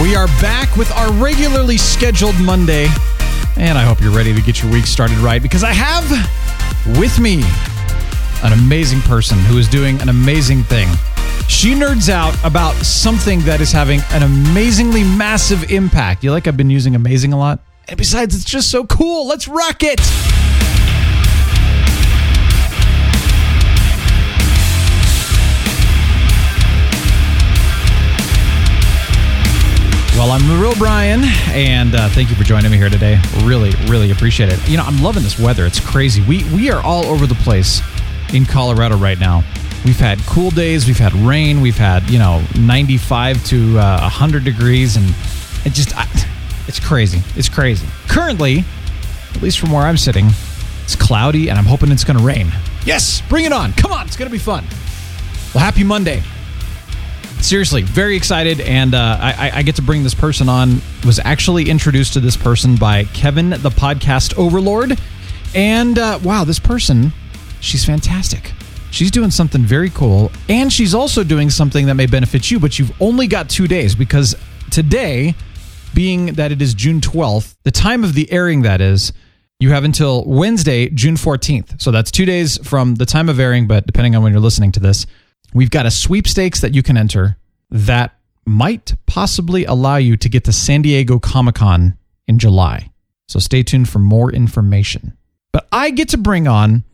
We are back with our regularly scheduled Monday, and I hope you're ready to get your week started right because I have with me an amazing person who is doing an amazing thing. She nerds out about something that is having an amazingly massive impact. You like I've been using amazing a lot? And besides, it's just so cool. Let's rock it. Well, I'm real Brian, and uh, thank you for joining me here today. Really, really appreciate it. You know, I'm loving this weather. It's crazy. We we are all over the place in Colorado right now. We've had cool days. We've had rain. We've had you know 95 to uh, 100 degrees, and it just I, it's crazy. It's crazy. Currently, at least from where I'm sitting, it's cloudy, and I'm hoping it's going to rain. Yes, bring it on. Come on, it's going to be fun. Well, happy Monday seriously very excited and uh, I, I, get to bring this person on. Was actually introduced to this person by kevin the podcast overlord and uh, wow this person she's fantastic. She's doing something very cool and she's also doing something that may benefit you but you've only got two days because today being that it is june 12th the time of the airing that is you have until wednesday june 14th so that's two days from the time of airing but depending on when you're listening to this We've got a sweepstakes that you can enter that might possibly allow you to get to San Diego Comic Con in July. So stay tuned for more information. But I get to bring on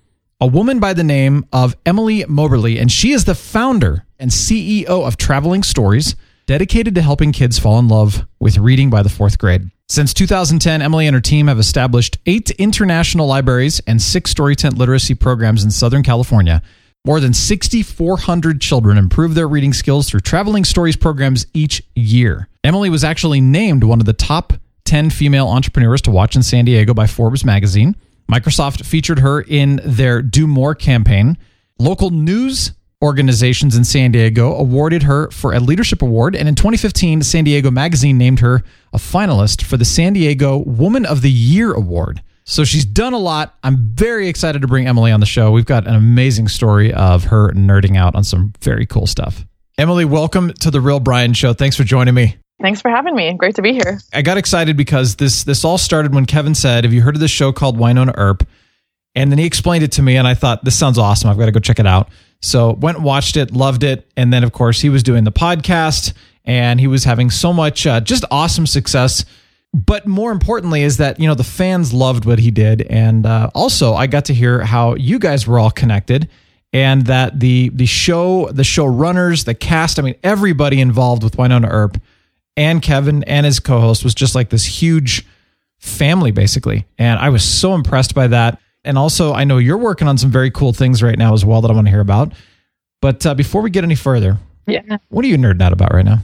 a woman by the name of Emily Moberly, and she is the founder and CEO of Traveling Stories, dedicated to helping kids fall in love with reading by the fourth grade. Since 2010, Emily and her team have established eight international libraries and six story tent literacy programs in Southern California. More than 6,400 children improve their reading skills through traveling stories programs each year. Emily was actually named one of the top 10 female entrepreneurs to watch in San Diego by Forbes magazine. Microsoft featured her in their Do More campaign. Local news organizations in San Diego awarded her for a leadership award. And in 2015, San Diego Magazine named her a finalist for the San Diego Woman of the Year Award. So she's done a lot. I'm very excited to bring Emily on the show. We've got an amazing story of her nerding out on some very cool stuff. Emily, welcome to the Real Brian Show. Thanks for joining me. Thanks for having me. Great to be here. I got excited because this this all started when Kevin said, "Have you heard of this show called Wynonna Earp?" And then he explained it to me, and I thought this sounds awesome. I've got to go check it out. So went and watched it, loved it, and then of course he was doing the podcast, and he was having so much uh, just awesome success but more importantly is that you know the fans loved what he did. And uh, also i got to hear how you guys were all connected and that the the show the showrunners the cast i mean everybody involved with wynonna earp and kevin and his co-host was just like this huge family basically. And i was so impressed by that. And also i know you're working on some very cool things right now as well that i want to hear about. But uh, before we get any further yeah. what are you nerding out about right now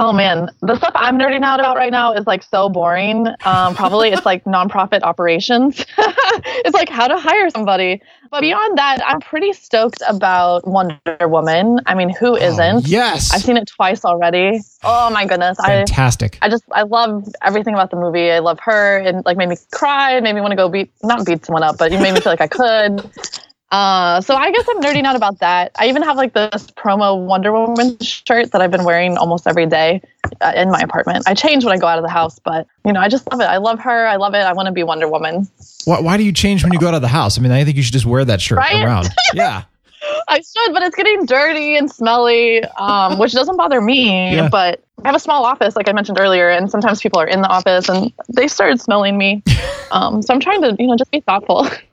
Oh man, the stuff I'm nerding out about right now is like so boring. Um, probably it's like nonprofit operations. it's like how to hire somebody. But beyond that, I'm pretty stoked about Wonder Woman. I mean, who isn't? Oh, yes, I've seen it twice already. Oh my goodness, fantastic! I, I just I love everything about the movie. I love her and like made me cry. Made me want to go beat not beat someone up, but it made me feel like I could. Uh, so I guess I'm nerding out about that. I even have like this promo Wonder Woman shirt that I've been wearing almost every day uh, in my apartment. I change when I go out of the house, but you know, I just love it. I love her. I love it. I want to be Wonder Woman. Why, why do you change when you go out of the house? I mean, I think you should just wear that shirt right? around. Yeah. I should, but it's getting dirty and smelly, um, which doesn't bother me. Yeah. But I have a small office, like I mentioned earlier, and sometimes people are in the office and they started smelling me. Um, so I'm trying to, you know, just be thoughtful.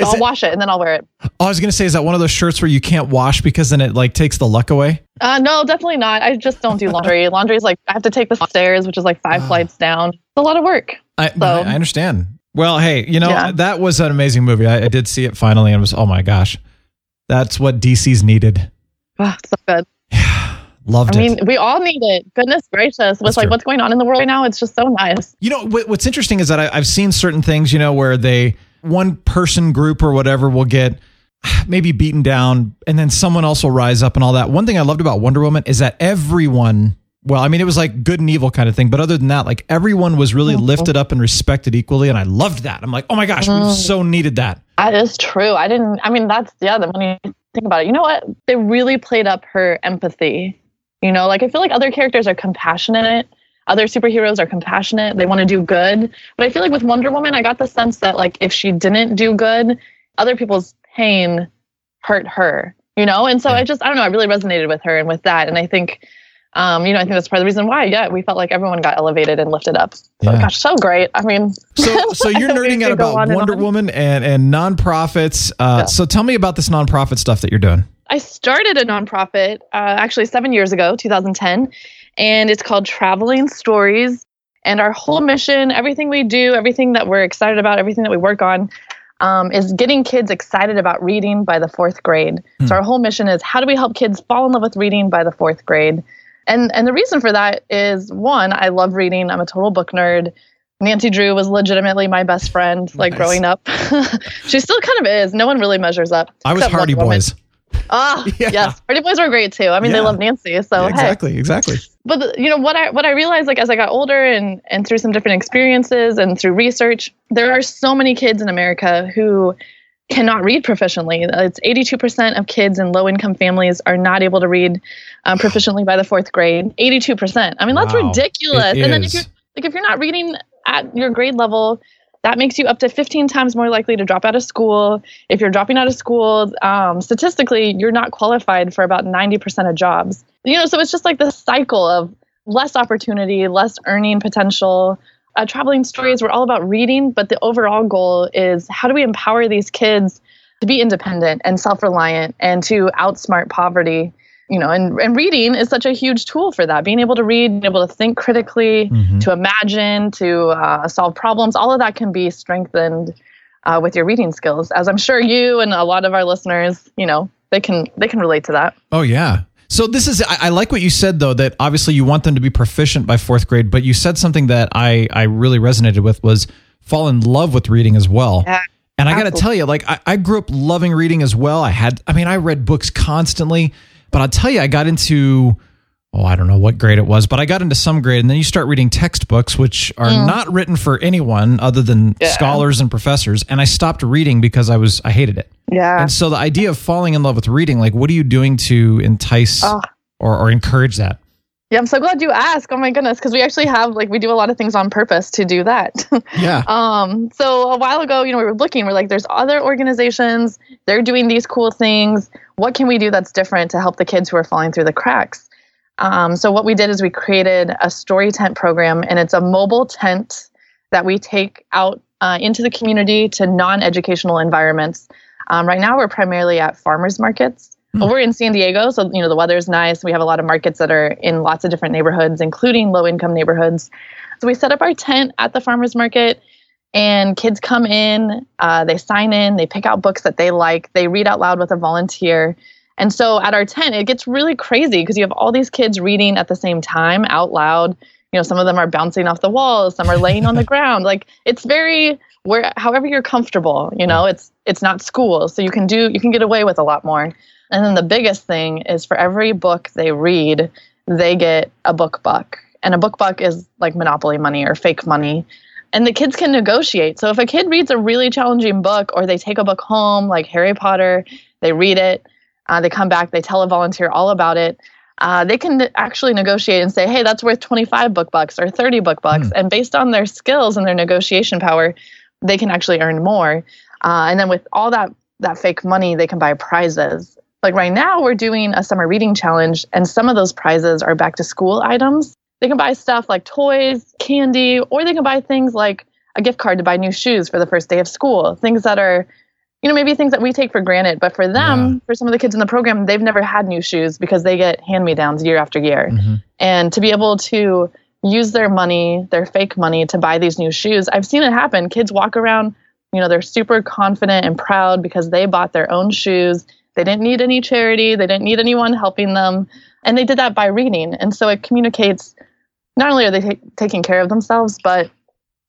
I'll it, wash it and then I'll wear it. Oh, I was gonna say, is that one of those shirts where you can't wash because then it like takes the luck away? Uh, no, definitely not. I just don't do laundry. laundry is like I have to take the stairs, which is like five ah. flights down. It's a lot of work. I, so. I understand. Well, hey, you know yeah. that was an amazing movie. I, I, did see it finally, and was oh my gosh, that's what DC's needed. Oh, so good. Loved I it. mean, we all need it. Goodness gracious. With like true. what's going on in the world right now, it's just so nice. You know what, what's interesting is that I, I've seen certain things, you know, where they one person group or whatever will get maybe beaten down, and then someone else will rise up and all that. One thing I loved about Wonder Woman is that everyone. Well, I mean, it was like good and evil kind of thing, but other than that, like everyone was really mm-hmm. lifted up and respected equally, and I loved that. I'm like, oh my gosh, we mm. so needed that. That is true. I didn't, I mean, that's, yeah, the- when you think about it, you know what? They really played up her empathy. You know, like I feel like other characters are compassionate. Other superheroes are compassionate. They want to do good. But I feel like with Wonder Woman, I got the sense that, like, if she didn't do good, other people's pain hurt her, you know? And so I just, I don't know, I really resonated with her and with that. And I think, um, you know, I think that's part of the reason why, yeah, we felt like everyone got elevated and lifted up. So, Yeah. gosh, so great. I mean, So, so you're nerding out about on and Wonder on. Woman and and nonprofits. Uh, Yeah. So tell me about this nonprofit stuff that you're doing. I started a nonprofit uh, actually seven years ago, 2010, and it's called Traveling Stories. And our whole mission, everything we do, everything that we're excited about, everything that we work on, um, is getting kids excited about reading by the fourth grade. So our whole mission is how do we help kids fall in love with reading by the fourth grade? And and the reason for that is one, I love reading. I'm a total book nerd. Nancy Drew was legitimately my best friend, like Nice. growing up. she still kind of is. No one really measures up. I was Hardy Boys. Ah, Yeah. yes. Hardy Boys were great too. I mean, Yeah. they love Nancy, so Yeah, hey. exactly, exactly. But you know what I what I realized like as I got older and and through some different experiences and through research, there are so many kids in America who cannot read proficiently. It's 82% of kids in low income families are not able to read um, proficiently by the fourth grade. 82%. I mean, that's Wow. ridiculous. It and then if you're like if you're not reading at your grade level, that makes you up to 15 times more likely to drop out of school. If you're dropping out of school, um, statistically, you're not qualified for about 90% of jobs. You know, so it's just like this cycle of less opportunity, less earning potential. Uh, traveling stories were all about reading, but the overall goal is how do we empower these kids to be independent and self-reliant and to outsmart poverty you know and, and reading is such a huge tool for that being able to read being able to think critically Mhm. to imagine to uh, solve problems all of that can be strengthened uh, with your reading skills as i'm sure you and a lot of our listeners you know they can they can relate to that Oh yeah. So this is I, I like what you said though that obviously you want them to be proficient by fourth grade, but you said something that I I really resonated with was fall in love with reading as well. Yeah, and I got to tell you, like I, I grew up loving reading as well. I had I mean I read books constantly, but I'll tell you I got into oh I don't know what grade it was, but I got into some grade, and then you start reading textbooks which are not written for anyone other than Mm. Yeah. scholars and professors, and I stopped reading because I was I hated it. yeah And so the idea of falling in love with reading, like, what are you doing to entice Oh. or, or encourage that? Yeah i'm so glad you asked oh my goodness because we actually have like we do a lot of things on purpose to do that Yeah. Um, so a while ago, you know, we were looking, we're like, there's other organizations, they're doing these cool things. What can we do that's different to help the kids who are falling through the cracks? Um, so what we did is we created a story tent program, and it's a mobile tent that we take out uh, into the community to non-educational environments. Um, right now, we're primarily at farmers markets. But we're in San Diego, so you know the weather is nice. We have a lot of markets that are in lots of different neighborhoods, including low-income neighborhoods. So we set up our tent at the farmers market, and kids come in, uh, they sign in, they pick out books that they like, they read out loud with a volunteer. And so at our tent, it gets really crazy because you have all these kids reading at the same time out loud. You know, some of them are bouncing off the walls, some are laying on the ground. Like it's very where however you're comfortable, you know, it's it's not school. So you can do you can get away with a lot more. And then the biggest thing is for every book they read, they get a book buck. And a book buck is like monopoly money or fake money. And the kids can negotiate. So if a kid reads a really challenging book or they take a book home, like Harry Potter, they read it, uh, they come back, they tell a volunteer all about it. Uh, they can actually negotiate and say, hey, that's worth 25 book bucks or 30 book bucks. And based on their skills and their negotiation power, they can actually earn more. Uh, and then with all that that fake money, they can buy prizes. Like right now, we're doing a summer reading challenge, and some of those prizes are back to school items. They can buy stuff like toys, candy, or they can buy things like a gift card to buy new shoes for the first day of school. Things that are, you know, maybe things that we take for granted, but for them, Yeah. for some of the kids in the program, they've never had new shoes because they get hand me downs year after year. Mhm. And to be able to use their money, their fake money, to buy these new shoes, I've seen it happen. Kids walk around, you know, they're super confident and proud because they bought their own shoes. They didn't need any charity. They didn't need anyone helping them. And they did that by reading. And so it communicates not only are they ta- taking care of themselves, but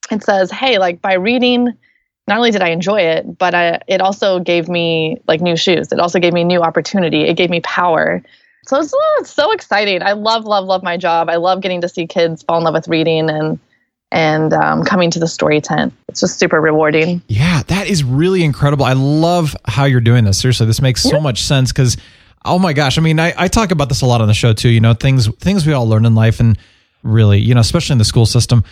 it says, hey, like by reading, not only did I enjoy it, but I, it also gave me like new shoes. It also gave me new opportunity. It gave me power. So it's, oh, it's so exciting. I love, love, love my job. I love getting to see kids fall in love with reading and and um, coming to the story tent. It's just super rewarding. Yeah, that is really incredible. I love how you're doing this. Seriously, this makes so much sense because, oh my gosh, I mean, I, I talk about this a lot on the show too. You know, things things we all learn in life, and really, you know, especially in the school system.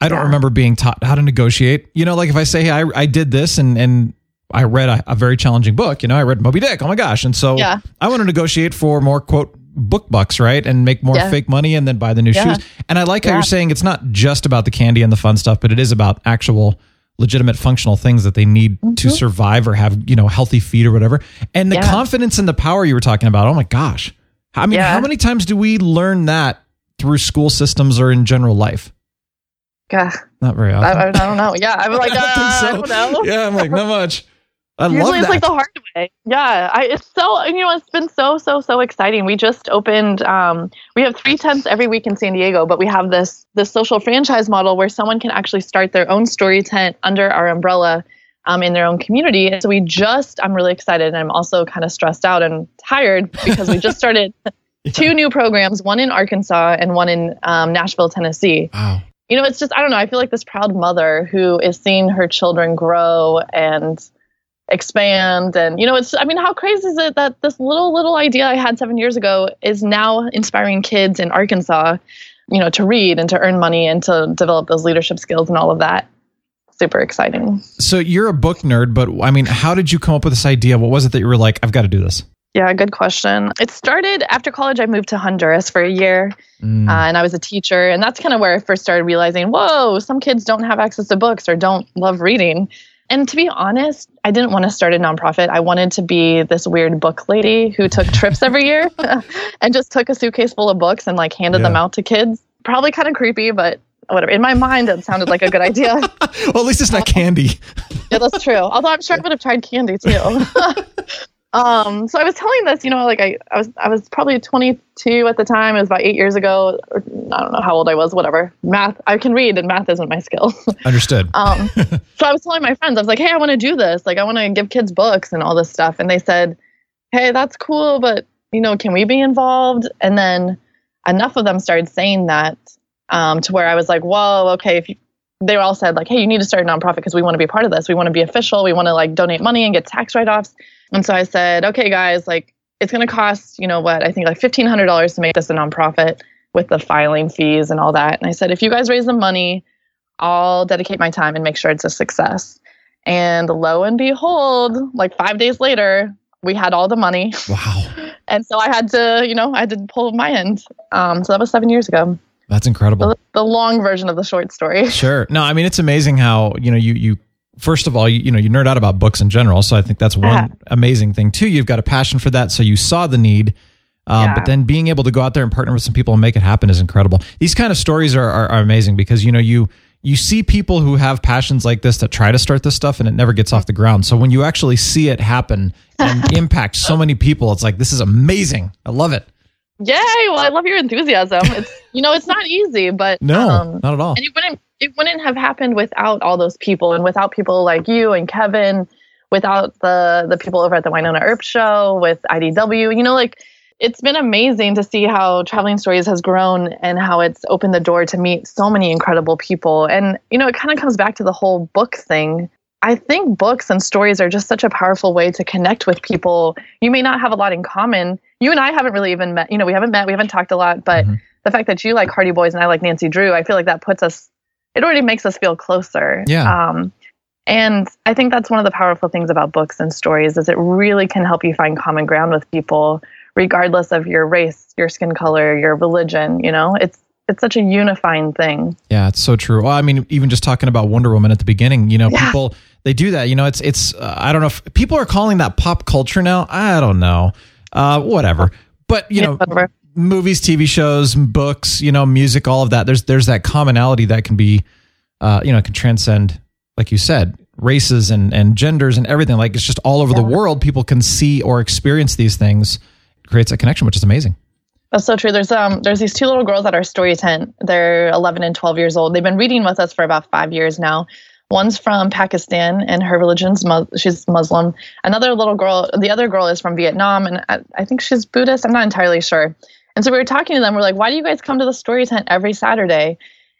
I don't Yeah. remember being taught how to negotiate. You know, like if I say, hey, I, I did this and and I read a, a very challenging book. You know, I read Moby Dick. Oh my gosh! And so Yeah. I want to negotiate for more quote book bucks, right? And make more Yeah. fake money and then buy the new Yeah. shoes. And I like how you're saying it's not just about the candy and the fun stuff, but it is about actual legitimate functional things that they need to survive or have, you know, healthy feet or whatever. And the Mm-hmm. Yeah. confidence and the power you were talking about. Oh my gosh. I mean, Yeah. how many times do we learn that through school systems or in general life? God, Not very I, often. I, I don't know. Yeah, I'm like, uh, I think don't know. Yeah, I'm like, not much. I Usually it's that. like the hard way. Yeah, I, it's so you know it's been so so so exciting. We just opened. Um, we have three tents every week in San Diego, but we have this this social franchise model where someone can actually start their own story tent under our umbrella. Um, in their own community. And so we just, I'm really excited. And I'm also kind of stressed out and tired because we just started two new programs, one in Arkansas and one in um, Nashville, Tennessee wow. you know, it's just, I don't know. I feel like this proud mother who is seeing her children grow and expand. And, you know, it's, I mean, how crazy is it that this little, little idea I had seven years ago is now inspiring kids in Arkansas, you know, to read and to earn money and to develop those leadership skills and all of that. Super exciting. So you're a book nerd, but I mean, how did you come up with this idea? What was it that you were like, I've got to do this? Yeah, good question. It started after college. I moved to Honduras for a year, Mm. uh, and I was a teacher, and that's kind of where I first started realizing, whoa, some kids don't have access to books or don't love reading. And to be honest, I didn't want to start a nonprofit. I wanted to be this weird book lady who took trips every year and just took a suitcase full of books and like handed them out to kids. Probably kind of creepy, but whatever. In my mind, it sounded like a good idea. well, at least it's not um, candy. Yeah, that's true. Although I'm sure I would have tried candy too. um, so I was telling this, you know, like I, I was I was probably 22 at the time. It was about eight years ago. Or I don't know how old I was. Whatever. Math. I can read, and math isn't my skill. Understood. um, so I was telling my friends, I was like, hey, I want to do this. Like, I want to give kids books and all this stuff. And they said, hey, that's cool, but you know, can we be involved? And then enough of them started saying that um, to where I was like, whoa, okay. If you, they all said like, hey, you need to start a nonprofit because we want to be a part of this. We want to be official. We want to like donate money and get tax write-offs. And so I said, okay, guys, like it's going to cost, you know what? I think like fifteen hundred dollars to make this a nonprofit with the filing fees and all that. And I said, if you guys raise the money, I'll dedicate my time and make sure it's a success. And lo and behold, like five days later, we had all the money. wow. And so I had to, you know, I had to pull my end. Um, so that was seven years ago. That's incredible. The, the long version of the short story. Sure. No, I mean it's amazing how you know you you first of all you, you know you nerd out about books in general, so I think that's one Yeah. amazing thing too. You've got a passion for that, so you saw the need. Um, Yeah. But then being able to go out there and partner with some people and make it happen is incredible. These kind of stories are, are, are amazing because you know you you see people who have passions like this that try to start this stuff and it never gets off the ground. So when you actually see it happen and impact so many people, it's like this is amazing. I love it. Yay! Well, I love your enthusiasm. It's you know, it's not easy, but No, um, not at all. and it wouldn't it wouldn't have happened without all those people and without people like you and Kevin, without the the people over at the Wynonna Earp show with IDW. You know, like it's been amazing to see how Traveling Stories has grown and how it's opened the door to meet so many incredible people. And you know, it kind of comes back to the whole book thing. I think books and stories are just such a powerful way to connect with people. You may not have a lot in common. You and I haven't really even met. You know, we haven't met. We haven't talked a lot. But Mhm. the fact that you like Hardy Boys and I like Nancy Drew, I feel like that puts us. It already makes us feel closer. Yeah. Um, and I think that's one of the powerful things about books and stories is it really can help you find common ground with people, regardless of your race, your skin color, your religion. You know, it's it's such a unifying thing. Yeah, it's so true. Well, I mean, even just talking about Wonder Woman at the beginning, you know, Yeah. people they do that. You know, it's it's uh, I don't know if people are calling that pop culture now. I don't know. Uh, whatever. But you know, movies, TV shows, books, you know, music, all of that. There's there's that commonality that can be, uh, you know, can transcend, like you said, races and and genders and everything. Like it's just all over the world. People can see or experience these things. It creates a connection, which is amazing. That's so true. There's um there's these two little girls at our story tent. They're 11 and 12 years old. They've been reading with us for about five years now. One's from Pakistan and her religion's she's Muslim. Another little girl, the other girl is from Vietnam and I, I think she's Buddhist. I'm not entirely sure. And so we were talking to them. We're like, why do you guys come to the story tent every Saturday?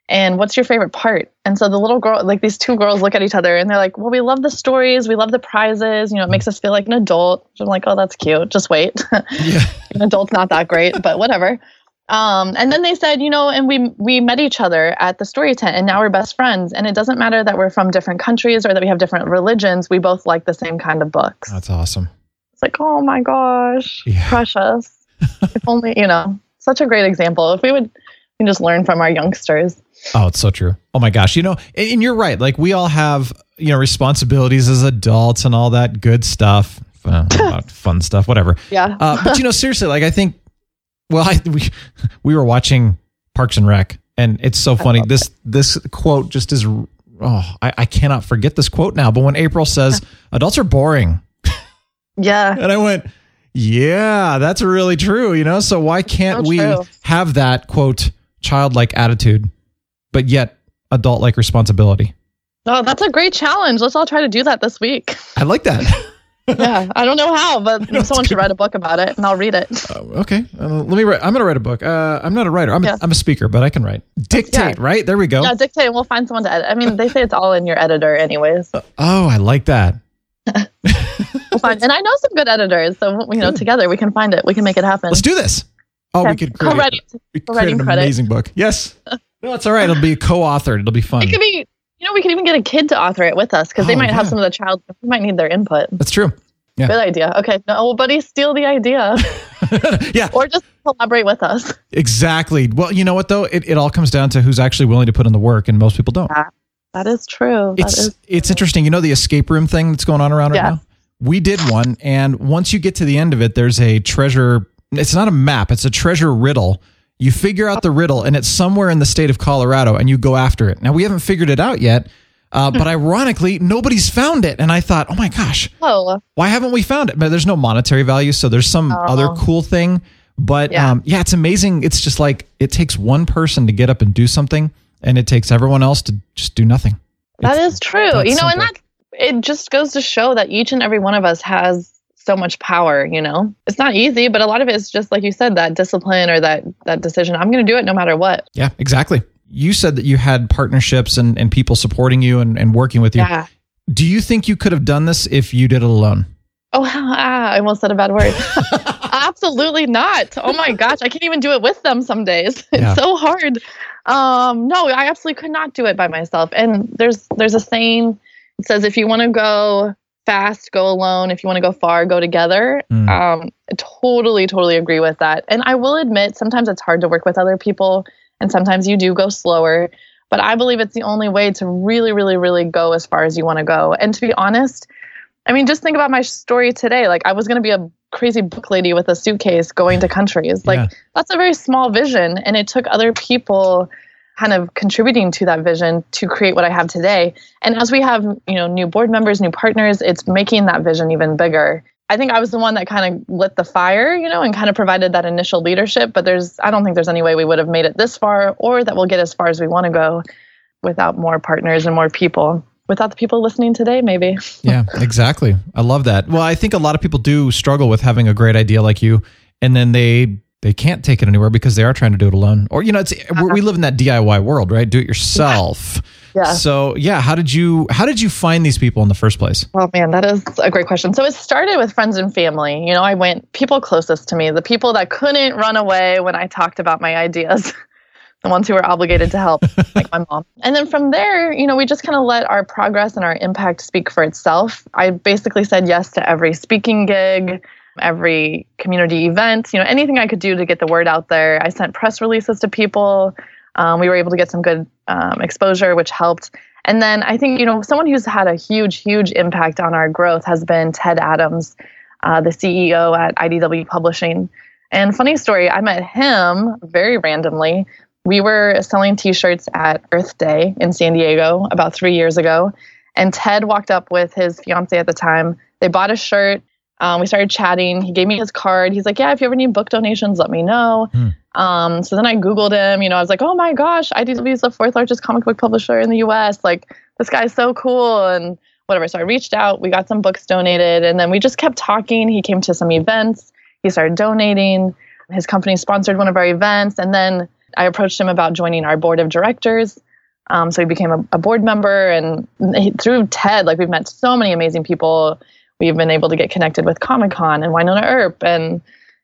And what's your favorite part? And so the little girl, like these two girls, look at each other and they're like, well, we love the stories, we love the prizes. You know, it makes us feel like an adult. So I'm like, oh, that's cute. Just wait. Yeah. an adult's not that great, but whatever. Um, and then they said, you know, and we we met each other at the story tent, and now we're best friends. And it doesn't matter that we're from different countries or that we have different religions. We both like the same kind of books. That's awesome. It's like, oh my gosh, Yeah. precious. if only, you know, such a great example. If we would we can just learn from our youngsters. Oh, it's so true. Oh my gosh. You know, and, and you're right. Like we all have, you know, responsibilities as adults and all that good stuff. Uh, fun stuff, whatever. Yeah. Uh, but you know, seriously, like I think, well, I we we were watching Parks and Rec, and it's so funny. This this quote just is. Oh, I, I cannot forget this quote now. But when April says adults are boring, yeah. and I went, yeah, that's really true. You know, so why can't So we have that quote childlike attitude, but yet adult like responsibility? Oh, that's a great challenge. Let's all try to do that this week. I like that. Yeah. I don't know how, but someone should write a book about it and I'll read it. okay, uh, let me write. I'm going to write a book. Uh, I'm not a writer. I'm, Yeah. a, I'm a speaker, but I can write. Dictate, Yeah. right? There we go. Yeah, dictate and we'll find someone to edit. I mean, they say it's all in your editor anyways. Oh, I like that. We'll find, and I know some good editors, so you know, together we can find it. We can make it happen. Let's do this. Oh, we could create, we could create an credit. amazing book. Yes. No, it's all right. It'll be co-authored. It'll be fun. It could be, you know, we could even get a kid to author it with us because they Oh, might have some of the child. We might need their input. That's true. Yeah. Good idea. Okay, no, buddy, steal the idea, Yeah, or just collaborate with us. exactly. Well, you know what though? It, it all comes down to who's actually willing to put in the work, and most people don't. That is true. That it's is it's interesting. You know the escape room thing that's going on around right Yeah. now. We did one, and once you get to the end of it, there's a treasure. It's not a map; it's a treasure riddle. You figure out the riddle, and it's somewhere in the state of Colorado, and you go after it. Now we haven't figured it out yet, uh, but ironically, nobody's found it. And I thought, oh my gosh, oh, why haven't we found it? But there's no monetary value, so there's some other cool thing. But Yeah. um, yeah, it's amazing. It's just like it takes one person to get up and do something, and it takes everyone else to just do nothing. that It's is true. You know, and that it just goes to show that each and every one of us has so much power. You know, it's not easy, but a lot of it is just like you said, that discipline or that that decision. I'm going to do it no matter what. Yeah, exactly. You said that you had partnerships and, and people supporting you and, and working with you. Yeah. Do you think you could have done this if you did it alone? Oh, ah, I almost said a bad word. Absolutely not. Oh my gosh, I can't even do it with them some days. It's Yeah. so hard. Um, no, I absolutely could not do it by myself. And there's there's a saying it says if you want to go fast, go alone. If you want to go far, go together. Mm. Um, I totally, totally agree with that. And I will admit, sometimes it's hard to work with other people, and sometimes you do go slower. But I believe it's the only way to really, really, really go as far as you want to go. And to be honest, I mean, just think about my story today. Like, I was going to be a crazy book lady with a suitcase going to countries. Like, Yeah. that's a very small vision. And it took other people kind of contributing to that vision to create what I have today. And as we have, you know, new board members, new partners, it's making that vision even bigger. I think I was the one that kind of lit the fire, you know, and kind of provided that initial leadership. But there's, I don't think there's any way we would have made it this far or that we'll get as far as we want to go without more partners and more people. Without the people listening today, maybe. Yeah, exactly. I love that. Well, I think a lot of people do struggle with having a great idea like you, and then they they can't take it anywhere because they are trying to do it alone. Or you know, it's we uh-huh. live in that DIY world, right? Do it yourself. Yeah. So yeah, how did you how did you find these people in the first place? Oh man, that is a great question. So it started with friends and family. You know, I went people closest to me, the people that couldn't run away when I talked about my ideas, the ones who were obligated to help, like my mom. And then from there, you know, we just kind of let our progress and our impact speak for itself. I basically said yes to every speaking gig, every community event, you know, anything I could do to get the word out there. I sent press releases to people. Um, we were able to get some good um, exposure, which helped. And then I think, you know, someone who's had a huge, huge impact on our growth has been Ted Adams, uh, the CEO at IDW Publishing. And funny story, I met him very randomly. We were selling t shirts at Earth Day in San Diego about three years ago. And Ted walked up with his fiance at the time. They bought a shirt. Um, we started chatting. He gave me his card. He's like, "Yeah, if you ever need book donations, let me know." Um, so then I googled him. You know, I was like, "Oh my gosh, IDW is the fourth largest comic book publisher in the U.S. Like, this guy's so cool." And whatever. So I reached out. We got some books donated, and then we just kept talking. He came to some events. He started donating. His company sponsored one of our events, and then I approached him about joining our board of directors. Um, so he became a, a board member, and he, through Ted, like we've met so many amazing people. We've been able to get connected with Comic Con and Wynonna Earp and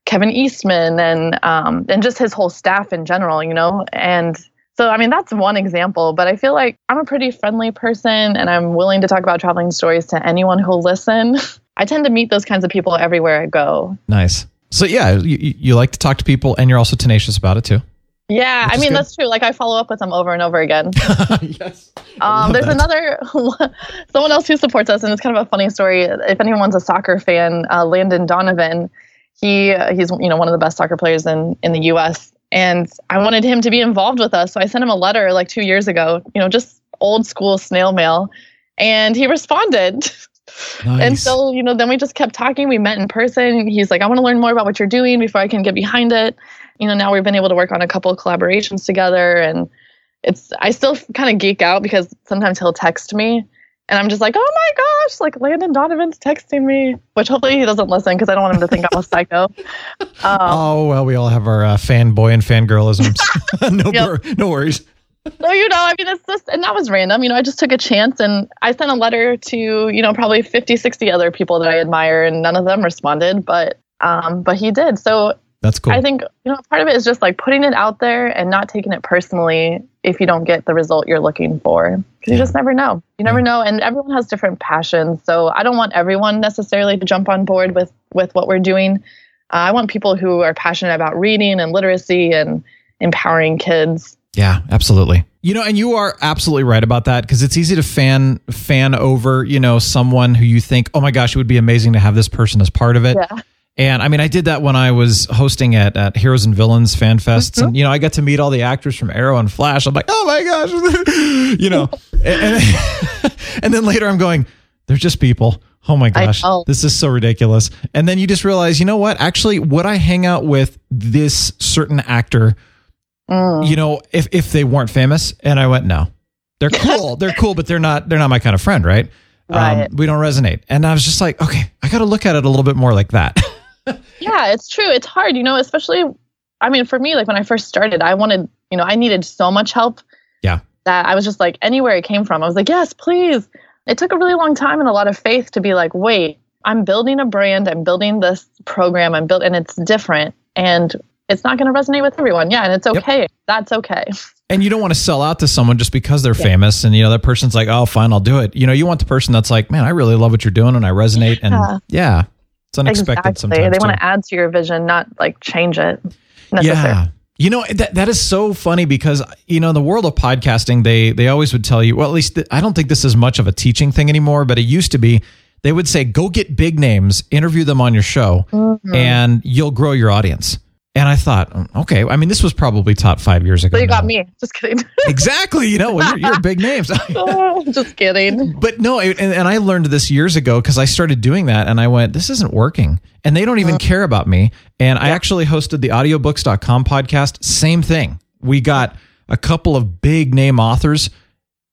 Kevin Eastman and um, and just his whole staff in general, you know. And so, I mean, that's one example. But I feel like I'm a pretty friendly person, and I'm willing to talk about traveling stories to anyone who'll listen. I tend to meet those kinds of people everywhere I go. Nice. So yeah, you, you you like to talk to people, and you're also tenacious about it too. Yeah, I mean good. that's true. Like I follow up with them over and over again. yes. Um, there's that. another someone else who supports us, and it's kind of a funny story. If anyone's a soccer fan, uh, Landon Donovan, he he's you know one of the best soccer players in in the U.S. And I wanted him to be involved with us, so I sent him a letter like two years ago. You know, just old school snail mail, and he responded. And so, you know, then we just kept talking. We met in person. He's like, I want to learn more about what you're doing before I can get behind it. You know, now we've been able to work on a couple of collaborations together. And it's, I still kind of geek out because sometimes he'll text me and I'm just like, oh my gosh, like Landon Donovan's texting me, which hopefully he doesn't listen because I don't want him to think I'm a psycho. Um, Oh well, we all have our uh, fanboy and fangirlisms. no, Yep. wor- no worries. No, you know, I mean, it's just, and that was random. You know, I just took a chance and I sent a letter to, you know, probably 50, 60 other people that I admire and none of them responded, but, um, but he did. So That's cool. I think, you know, part of it is just like putting it out there and not taking it personally if you don't get the result you're looking for. Because you just never know. You never know. And everyone has different passions. So I don't want everyone necessarily to jump on board with, with what we're doing. Uh, I want people who are passionate about reading and literacy and empowering kids. Yeah, absolutely. You know, and you are absolutely right about that because it's easy to fan fan over, you know, someone who you think, oh my gosh, it would be amazing to have this person as part of it. Yeah. And I mean, I did that when I was hosting at, at Heroes and Villains fan fests, and mm-hmm. you know, I got to meet all the actors from Arrow and Flash. I'm like, oh my gosh, you know, and, and, and then later I'm going, they're just people. Oh my gosh, know. this is so ridiculous. And then you just realize, you know what? Actually, would I hang out with this certain actor? Mm. you know, if if they weren't famous, and I went, no, they're cool, they're cool, but they're not they're not my kind of friend, right? Right. Um, we don't resonate, and I was just like, okay, I got to look at it a little bit more like that. Yeah, it's true. It's hard, you know, especially I mean, for me, like when I first started, I wanted, you know, I needed so much help yeah, that I was just like anywhere it came from, I was like, yes, please. It took a really long time and a lot of faith to be like, wait, I'm building a brand, I'm building this program, I'm built and it's different and it's not going to resonate with everyone. Yeah, and it's okay. That's okay. and you don't want to sell out to someone just because they're famous, and you know that person's like, oh, fine, I'll do it. You know, you want the person that's like, man, I really love what you're doing, and I resonate, and Yeah. yeah, it's unexpected exactly. sometimes. They want to add to your vision, not like change it. Yeah. You know that that is so funny because you know in the world of podcasting they they always would tell you well at least th- I don't think this is much of a teaching thing anymore but it used to be they would say go get big names interview them on your show Mm-hmm. and you'll grow your audience and I thought mm, okay I mean this was probably taught five years ago So you got now. me. Just kidding. exactly you know well, you're, you're big names just kidding. but no and, and I learned this years ago because I started doing that and I went this isn't working and they don't even Uh-huh. care about me and I actually hosted the audiobooks.com podcast same thing we got a couple of big name authors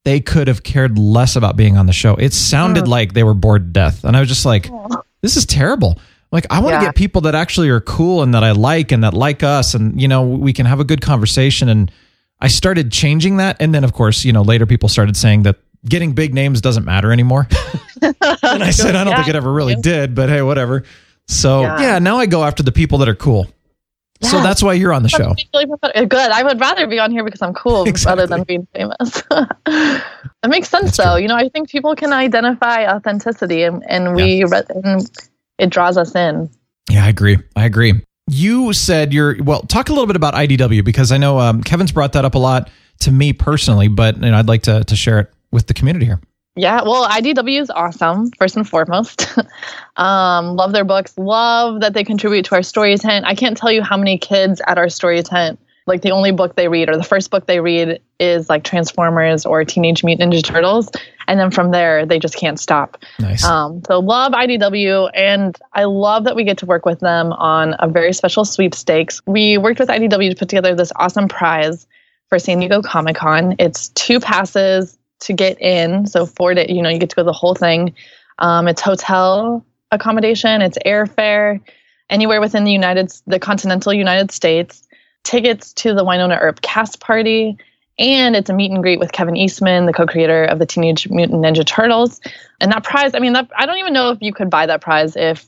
they could have cared less about being on the show it sounded Uh-huh. like they were bored to death and I was just like this is terrible like I want to Yeah. get people that actually are cool and that I like and that like us and you know we can have a good conversation. And I started changing that. And then of course you know later people started saying that getting big names doesn't matter anymore. And I said I don't think it ever really did but hey whatever. So yeah, Yeah. now I go after the people that are cool. So that's why you're on the show. Uh, good. I would rather be on here because I'm cool rather than being famous. that makes sense, though. You know, I think people can identify authenticity, and, and we re- and it draws us in. Yeah, I agree. I agree. You said you're well. Talk a little bit about IDW because I know um, Kevin's brought that up a lot to me personally, but you know, I'd like to to share it with the community here. Yeah, well, IDW is awesome, first and foremost. um, love their books. Love that they contribute to our story tent. I can't tell you how many kids at our story tent like the only book they read or the first book they read is like Transformers or Teenage Mutant Ninja Turtles, and then from there they just can't stop. Nice. Um, so love IDW, and I love that we get to work with them on a very special sweepstakes. We worked with IDW to put together this awesome prize for San Diego Comic Con. It's two passes to get in, so four day, you know, you get to go the whole thing. Um, it's hotel accommodation, it's airfare, anywhere within the United, the continental United States. Tickets to the Wynonna Earp cast party, and it's a meet and greet with Kevin Eastman, the co-creator of the Teenage Mutant Ninja Turtles. And that prize, I mean, that, I don't even know if you could buy that prize if,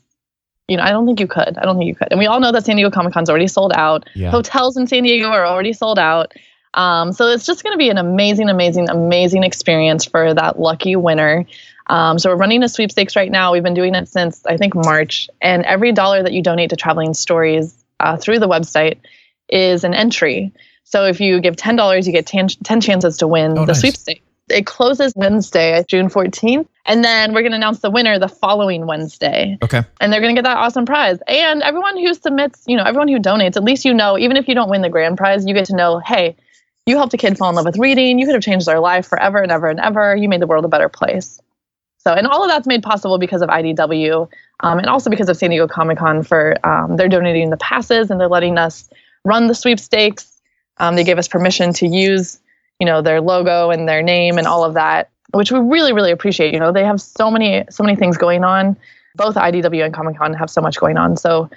you know, I don't think you could. I don't think you could. And we all know that San Diego Comic Con's already sold out. Yeah. Hotels in San Diego are already sold out. Um, so it's just going to be an amazing, amazing, amazing experience for that lucky winner. Um, so we're running a sweepstakes right now. We've been doing it since I think March, and every dollar that you donate to Traveling Stories uh, through the website is an entry. So if you give ten dollars, you get 10, 10 chances to win Oh, the nice. sweepstakes. It closes Wednesday, June 14th, and then we're going to announce the winner the following Wednesday okay. and they're going to get that awesome prize. And everyone who submits, you know, everyone who donates, at least you know, even if you don't win the grand prize, you get to know, hey, you helped a kid fall in love with reading. You could have changed their life forever and ever and ever. You made the world a better place. So, and all of that's made possible because of IDW um, and also because of San Diego Comic Con for um, they're donating the passes and they're letting us run the sweepstakes. Um, they gave us permission to use, you know, their logo and their name and all of that, which we really, really appreciate. You know, they have so many, so many things going on. Both IDW and Comic Con have so much going on. So,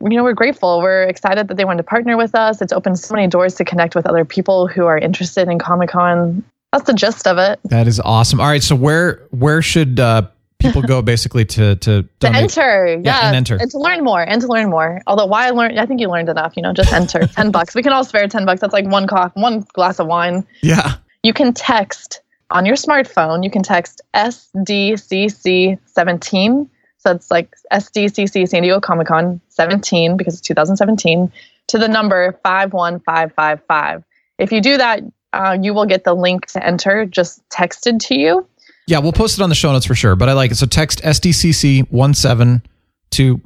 you know, we're grateful. We're excited that they wanted to partner with us. It's opened so many doors to connect with other people who are interested in Comic Con. That's the gist of it. That is awesome. All right. So where where should uh, people go basically to to To donate? enter, yeah, Yeah, and enter. and to learn more, and to learn more. Although, why I learned, I think you learned enough. You know, just enter. ten bucks. We can all spare ten bucks. That's like one cough, one glass of wine. Yeah. You can text on your smartphone. You can text SDCC seventeen. So it's like SDCC San Diego Comic Con seventeen because it's 2017 to the number five one five five five. If you do that, uh, you will get the link to enter just texted to you. Yeah, we'll post it on the show notes for sure. But I like it. So text SDCC one seven to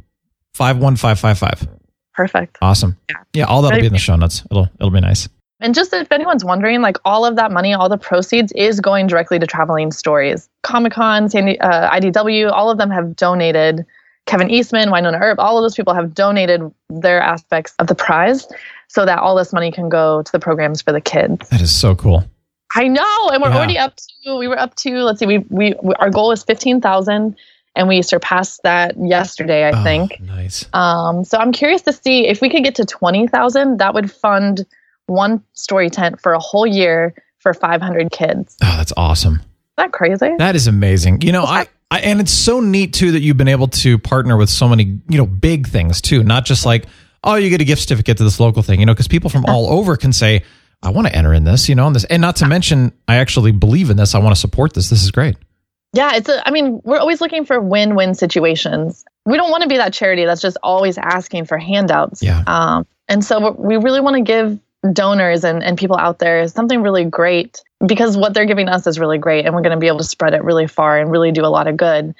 five one five five five. Perfect. Awesome. Yeah, all that'll be in the show notes. It'll it'll be nice. And just if anyone's wondering, like all of that money, all the proceeds is going directly to traveling stories. Comic Con, Sandy, uh, IDW, all of them have donated. Kevin Eastman, Wynonna Earp, all of those people have donated their aspects of the prize so that all this money can go to the programs for the kids. That is so cool. I know, and we're Yeah. already up to. We were up to. Let's see, we we, we our goal is fifteen thousand, and we surpassed that yesterday. I Oh, think. nice. Um, so I'm curious to see if we could get to 20,000, that would fund one story tent for a whole year for 500 kids. Oh, that's awesome. that crazy? That is amazing. You know, I, I and it's so neat too that you've been able to partner with so many, you know, big things too, not just like, oh, you get a gift certificate to this local thing, you know, because people from all over can say, I want to enter in this, you know, and this, and not to mention, I actually believe in this. I want to support this. This is great. yeah, it's a, I mean, we're always looking for win-win situations. We don't want to be that charity that's just always asking for handouts. Yeah. Um, and so we really want to give donors and, and people out there something really great because what they're giving us is really great and we're going to be able to spread it really far and really do a lot of good.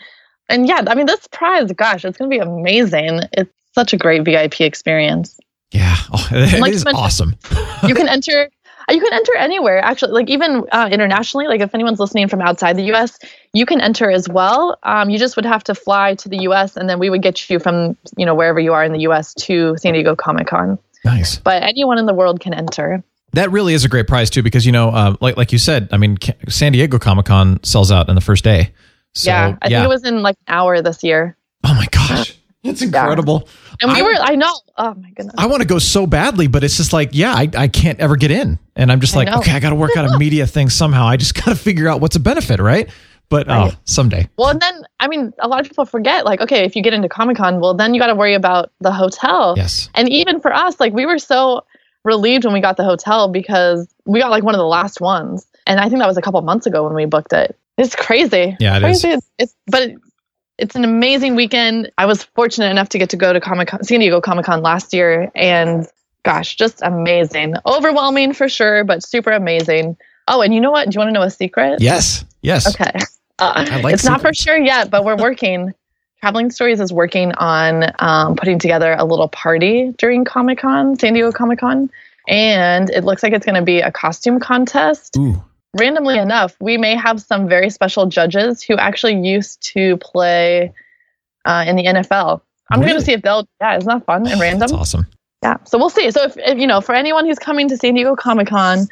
And yeah, I mean, this prize, gosh, it's going to be amazing. It's such a great VIP experience. Yeah. Oh, it Like is you awesome. You can enter. You can enter anywhere, actually. Like even uh, internationally. Like if anyone's listening from outside the U.S., you can enter as well. Um, you just would have to fly to the U.S. and then we would get you from you know wherever you are in the U.S. to San Diego Comic Con. Nice. But anyone in the world can enter. That really is a great prize too, because you know, uh, like like you said, I mean, San Diego Comic Con sells out in the first day. So, yeah, I think it was in like an hour this year. Oh my gosh, it's incredible. And we I- were, I know. Oh my goodness. I want to go so badly, but it's just like, yeah, I, I can't ever get in. And I'm just like, know. okay, I got to work out a media thing somehow. I just got to figure out what's a benefit, right? But uh, Right. oh, someday. Well, and then I mean, a lot of people forget. Like, okay, if you get into Comic Con, well, then you got to worry about the hotel. Yes. And even for us, like we were so relieved when we got the hotel because we got like one of the last ones, and I think that was a couple months ago when we booked it. It's crazy. Yeah, it is. crazy. It's, it's but it, it's an amazing weekend. I was fortunate enough to get to go to Comic Con, San Diego Comic Con last year, and gosh, just amazing. Overwhelming for sure, but super amazing. Oh, and you know what? Do you want to know a secret? Yes. Yes. Okay. Uh, like it's not for sure yet, but we're working. Traveling Stories is working on um, putting together a little party during Comic Con, San Diego Comic Con. And it looks like it's going to be a costume contest. Ooh. Randomly enough, we may have some very special judges who actually used to play uh, in the NFL. I'm going to see if they'll. Yeah, isn't that fun and random? That's awesome. Yeah. So we'll see. So if, if you know, for anyone who's coming to San Diego Comic Con,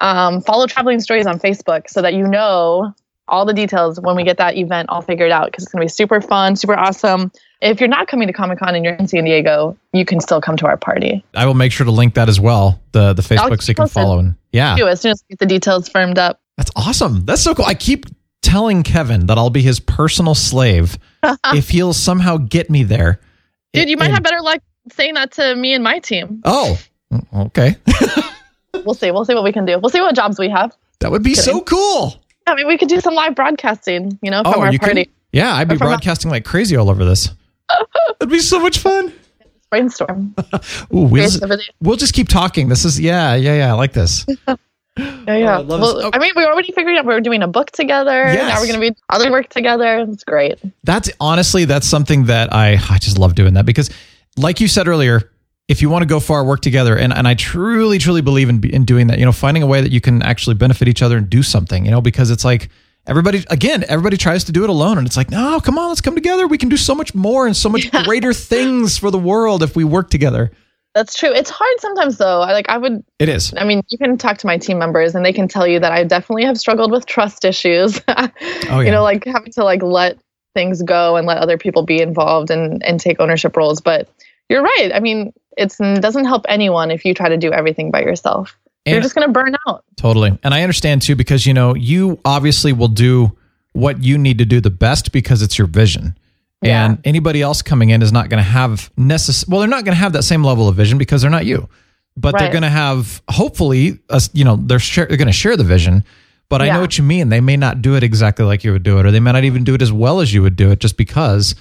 um, follow Traveling Stories on Facebook so that you know all the details when we get that event all figured out because it's going to be super fun, super awesome. If you're not coming to Comic Con and you're in San Diego, you can still come to our party. I will make sure to link that as well. The the Facebook so you can follow and yeah. Do as soon as we get the details firmed up. That's awesome. That's so cool. I keep telling Kevin that I'll be his personal slave if he'll somehow get me there. Dude, you might And- have better luck saying that to me and my team. Oh, mm, okay. We'll see. We'll see what we can do. We'll see what jobs we have. that would be so cool. I mean, we could do some live broadcasting, you know, from Oh, our party. can. Yeah, I'd be Or from a- broadcasting like crazy all over this. It'd be so much fun. Brainstorm. Ooh, we'll just, we'll just keep talking. This is yeah, yeah, yeah. I like this. Yeah, yeah. Oh, I well, this. Oh. I mean, we already figured out we were doing a book together. Yes. Now we're going to be other work together. It's great. That's honestly that's something that I I just love doing that because, like you said earlier, if you want to go far, work together, and and I truly truly believe in in doing that. You know, finding a way that you can actually benefit each other and do something. You know, because it's like everybody again, everybody tries to do it alone, and it's like no, come on, let's come together. We can do so much more and so much greater things for the world if we work together. That's true. It's hard sometimes, though. I like. I would. It is. I mean, you can talk to my team members, and they can tell you that I definitely have struggled with trust issues. Oh, yeah. You know, like having to like let things go and let other people be involved and and take ownership roles. But you're right. I mean, it's, it doesn't help anyone if you try to do everything by yourself. You're just going to burn out. Totally. And I understand too, because, you know, you obviously will do what you need to do the best because it's your vision. Yeah. And anybody else coming in is not going to have necess- well, they're not going to have that same level of vision because they're not you. But they're going to have hopefully, a, you know, they're share, they're going to share the vision. But I know what you mean. They may not do it exactly like you would do it, or they may not even do it as well as you would do it, just because,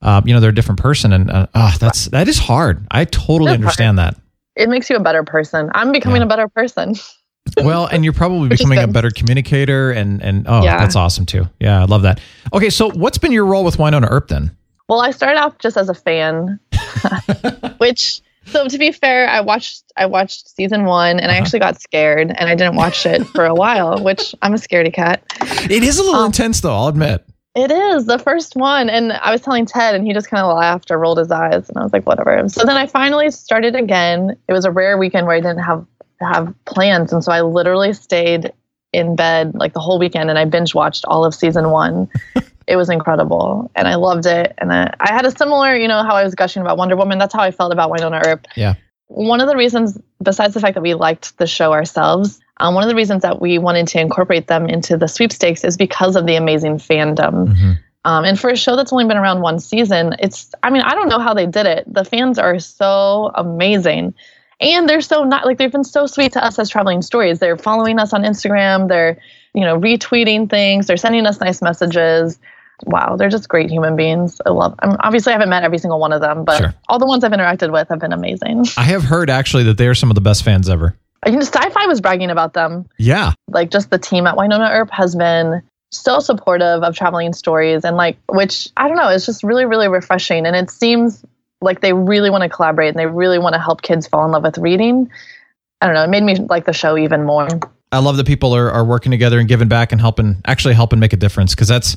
uh, you know, they're a different person. And uh, uh, that's that is hard. I totally That's hard. understand that. It makes you a better person. I'm becoming Yeah. a better person. well, and you're probably becoming a better communicator, and and oh, Yeah. that's awesome too. Yeah, I love that. Okay, so what's been your role with Wynonna Earp then? Well, I started off just as a fan, which so to be fair, I watched I watched season one and I actually got scared and I didn't watch it for a while, which I'm a scaredy cat. It is a little Um, intense, though. I'll admit. It is the first one, and I was telling Ted, and he just kind of laughed or rolled his eyes, and I was like, whatever. So then I finally started again. It was a rare weekend where I didn't have have plans, and so I literally stayed in bed like the whole weekend, and I binge watched all of season one. it was incredible, and I loved it. And I, I had a similar, you know, how I was gushing about Wonder Woman. That's how I felt about Wynonna Earp. Yeah. One of the reasons, besides the fact that we liked the show ourselves, um, one of the reasons that we wanted to incorporate them into the sweepstakes is because of the amazing fandom. Mhm. Um, and for a show that's only been around one season, it's, I mean, I don't know how they did it. The fans are so amazing. And they're so not like they've been so sweet to us as traveling stories. They're following us on Instagram. They're, you know, retweeting things. They're sending us nice messages. Wow, they're just great human beings. I love. I'm, obviously, I haven't met every single one of them, but Sure. all the ones I've interacted with have been amazing. I have heard actually that they are some of the best fans ever. You know, Syfy was bragging about them. Yeah, like just the team at Wynonna Earp has been so supportive of traveling stories and like which I don't know, it's just really really refreshing and it seems like they really want to collaborate and they really want to help kids fall in love with reading. I don't know, it made me like the show even more. I love that people are, are working together and giving back and helping, actually helping make a difference. Because that's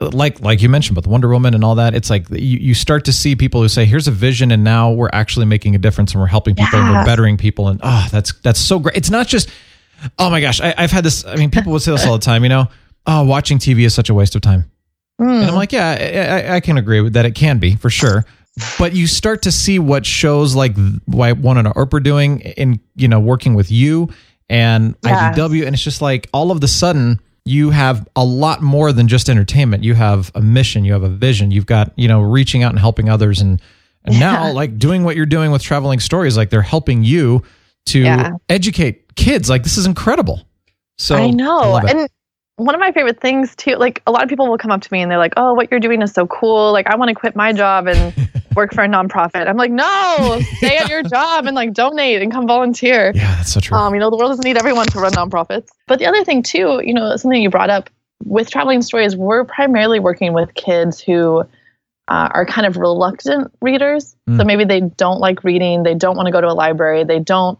like like you mentioned with Wonder Woman and all that. It's like you, you start to see people who say, "Here's a vision," and now we're actually making a difference and we're helping people and we're bettering people. And oh, that's that's so great. It's not just oh my gosh. I, I've had this. I mean, people would say this all the time. You know, oh, watching TV is such a waste of time. Hmm. And I'm like, yeah, I, I, I can agree with that. It can be for sure. But you start to see what shows like why one and are doing in you know working with you and Yes. IDW, and it's just like all of the sudden you have a lot more than just entertainment. You have a mission, you have a vision, you've got you know reaching out and helping others, and and now like doing what you're doing with traveling stories, like they're helping you to Yeah. educate kids. Like this is incredible. So I know. it. and one of my favorite things too, like a lot of people will come up to me and they're like, "Oh, what you're doing is so cool. Like I want to quit my job and work for a nonprofit." I'm like, "No, stay at your job and like donate and come volunteer." yeah, that's so true. Um, you know, the world doesn't need everyone to run nonprofits. But the other thing too, you know, something you brought up with traveling stories, we're primarily working with kids who uh, are kind of reluctant readers. So Mm. maybe they don't like reading, they don't want to go to a library, they don't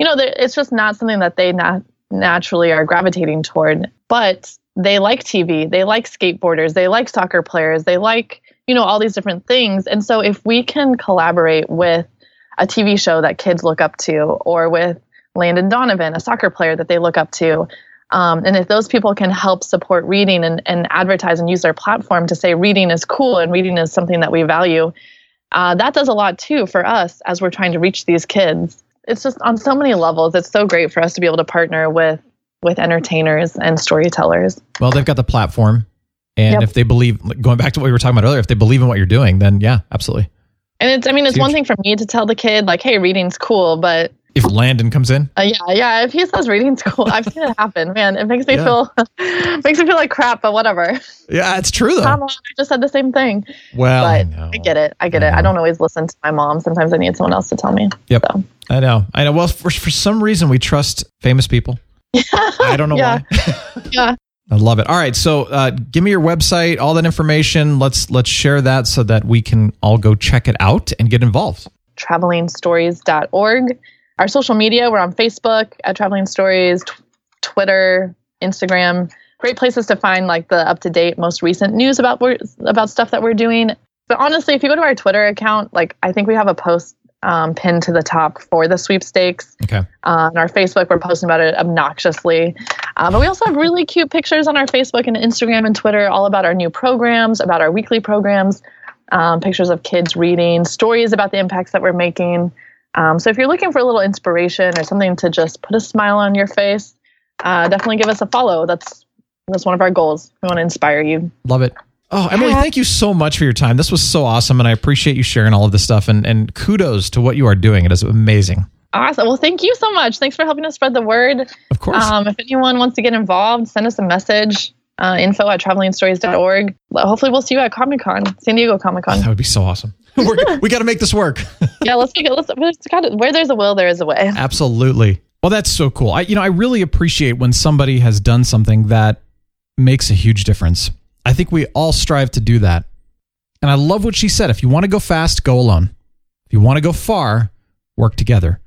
you know, it's just not something that they nat- naturally are gravitating toward. But they like TV, they like skateboarders, they like soccer players, they like, you know, all these different things. And so if we can collaborate with a TV show that kids look up to, or with Landon Donovan, a soccer player that they look up to, um, and if those people can help support reading and, and advertise and use their platform to say reading is cool and reading is something that we value, uh, that does a lot too for us as we're trying to reach these kids. It's just on so many levels. It's so great for us to be able to partner with with entertainers and storytellers. Well, they've got the platform. And Yep. if they believe, going back to what we were talking about earlier, if they believe in what you're doing, then yeah, absolutely. And it's I mean it's one thing for me to tell the kid like, hey, reading's cool, but If Landon comes in, uh, yeah, yeah, if he says reading's cool, I've seen it happen. Man, it makes me Yeah. feel makes me feel like crap, but whatever. yeah, it's true though. On, I just said the same thing. well, I. I get it. I get I it. I don't always listen to my mom. Sometimes I need someone else to tell me. Yep. So. I know. I know. Well, for, for some reason, we trust famous people. I don't know Yeah. why. Yeah. I love it. All right, so uh, give me your website, all that information. Let's let's share that so that we can all go check it out and get involved. travelingstories.org. Our social media, we're on Facebook at Traveling Stories, t- Twitter, Instagram. Great places to find like the up to date, most recent news about about stuff that we're doing. But honestly, if you go to our Twitter account, like I think we have a post um, pinned to the top for the sweepstakes. Okay. Uh, on our Facebook, we're posting about it obnoxiously. Uh, but we also have really cute pictures on our Facebook and Instagram and Twitter, all about our new programs, about our weekly programs, um, pictures of kids reading, stories about the impacts that we're making. Um, so if you're looking for a little inspiration or something to just put a smile on your face, uh, definitely give us a follow. That's that's one of our goals. We want to inspire you. Love it. Oh, Emily, thank you so much for your time. This was so awesome, and I appreciate you sharing all of this stuff. And, and kudos to what you are doing. It is amazing. Awesome. Well, thank you so much. Thanks for helping us spread the word. Of course. Um, if anyone wants to get involved, send us a message. Uh, info at travelingstories.org. Hopefully, we'll see you at Comic Con, San Diego Comic Con. that would be so awesome. We're, we got to make this work. yeah, let's make it. Let's, got where there's a will, there is a way. Absolutely. Well, that's so cool. I, you know, I really appreciate when somebody has done something that makes a huge difference. I think we all strive to do that. And I love what she said. If you want to go fast, go alone. If you want to go far, work together.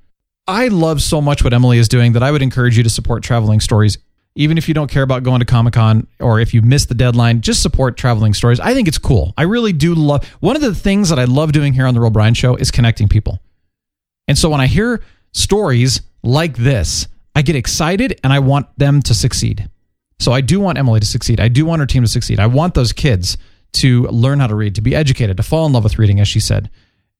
I love so much what Emily is doing that I would encourage you to support Traveling Stories. Even if you don't care about going to Comic Con or if you missed the deadline, just support Traveling Stories. I think it's cool. I really do love one of the things that I love doing here on the Real Brian Show is connecting people. And so when I hear stories like this, I get excited and I want them to succeed. So I do want Emily to succeed. I do want her team to succeed. I want those kids to learn how to read, to be educated, to fall in love with reading, as she said.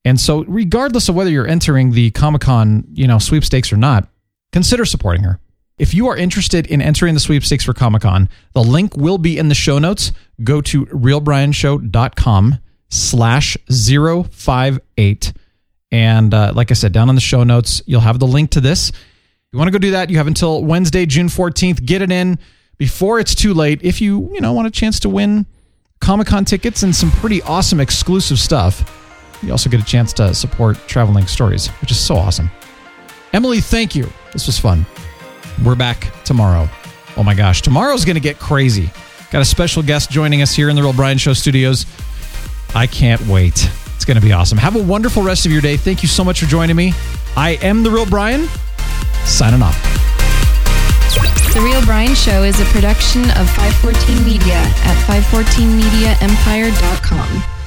And so, regardless of whether you're entering the Comic Con, you know, sweepstakes or not, consider supporting her. If you are interested in entering the sweepstakes for Comic Con, the link will be in the show notes. Go to realbrianshow.com slash 058. And uh, like I said, down on the show notes, you'll have the link to this. You want to go do that? You have until Wednesday, June 14th. Get it in before it's too late. If you, you know, want a chance to win Comic Con tickets and some pretty awesome exclusive stuff, you also get a chance to support Traveling Stories, which is so awesome. Emily, thank you. This was fun. We're back tomorrow. Oh my gosh, tomorrow's going to get crazy. Got a special guest joining us here in the Real Brian Show studios. I can't wait. It's going to be awesome. Have a wonderful rest of your day. Thank you so much for joining me. I am the Real Brian, signing off. The Real Brian Show is a production of 514 Media at 514mediaempire.com.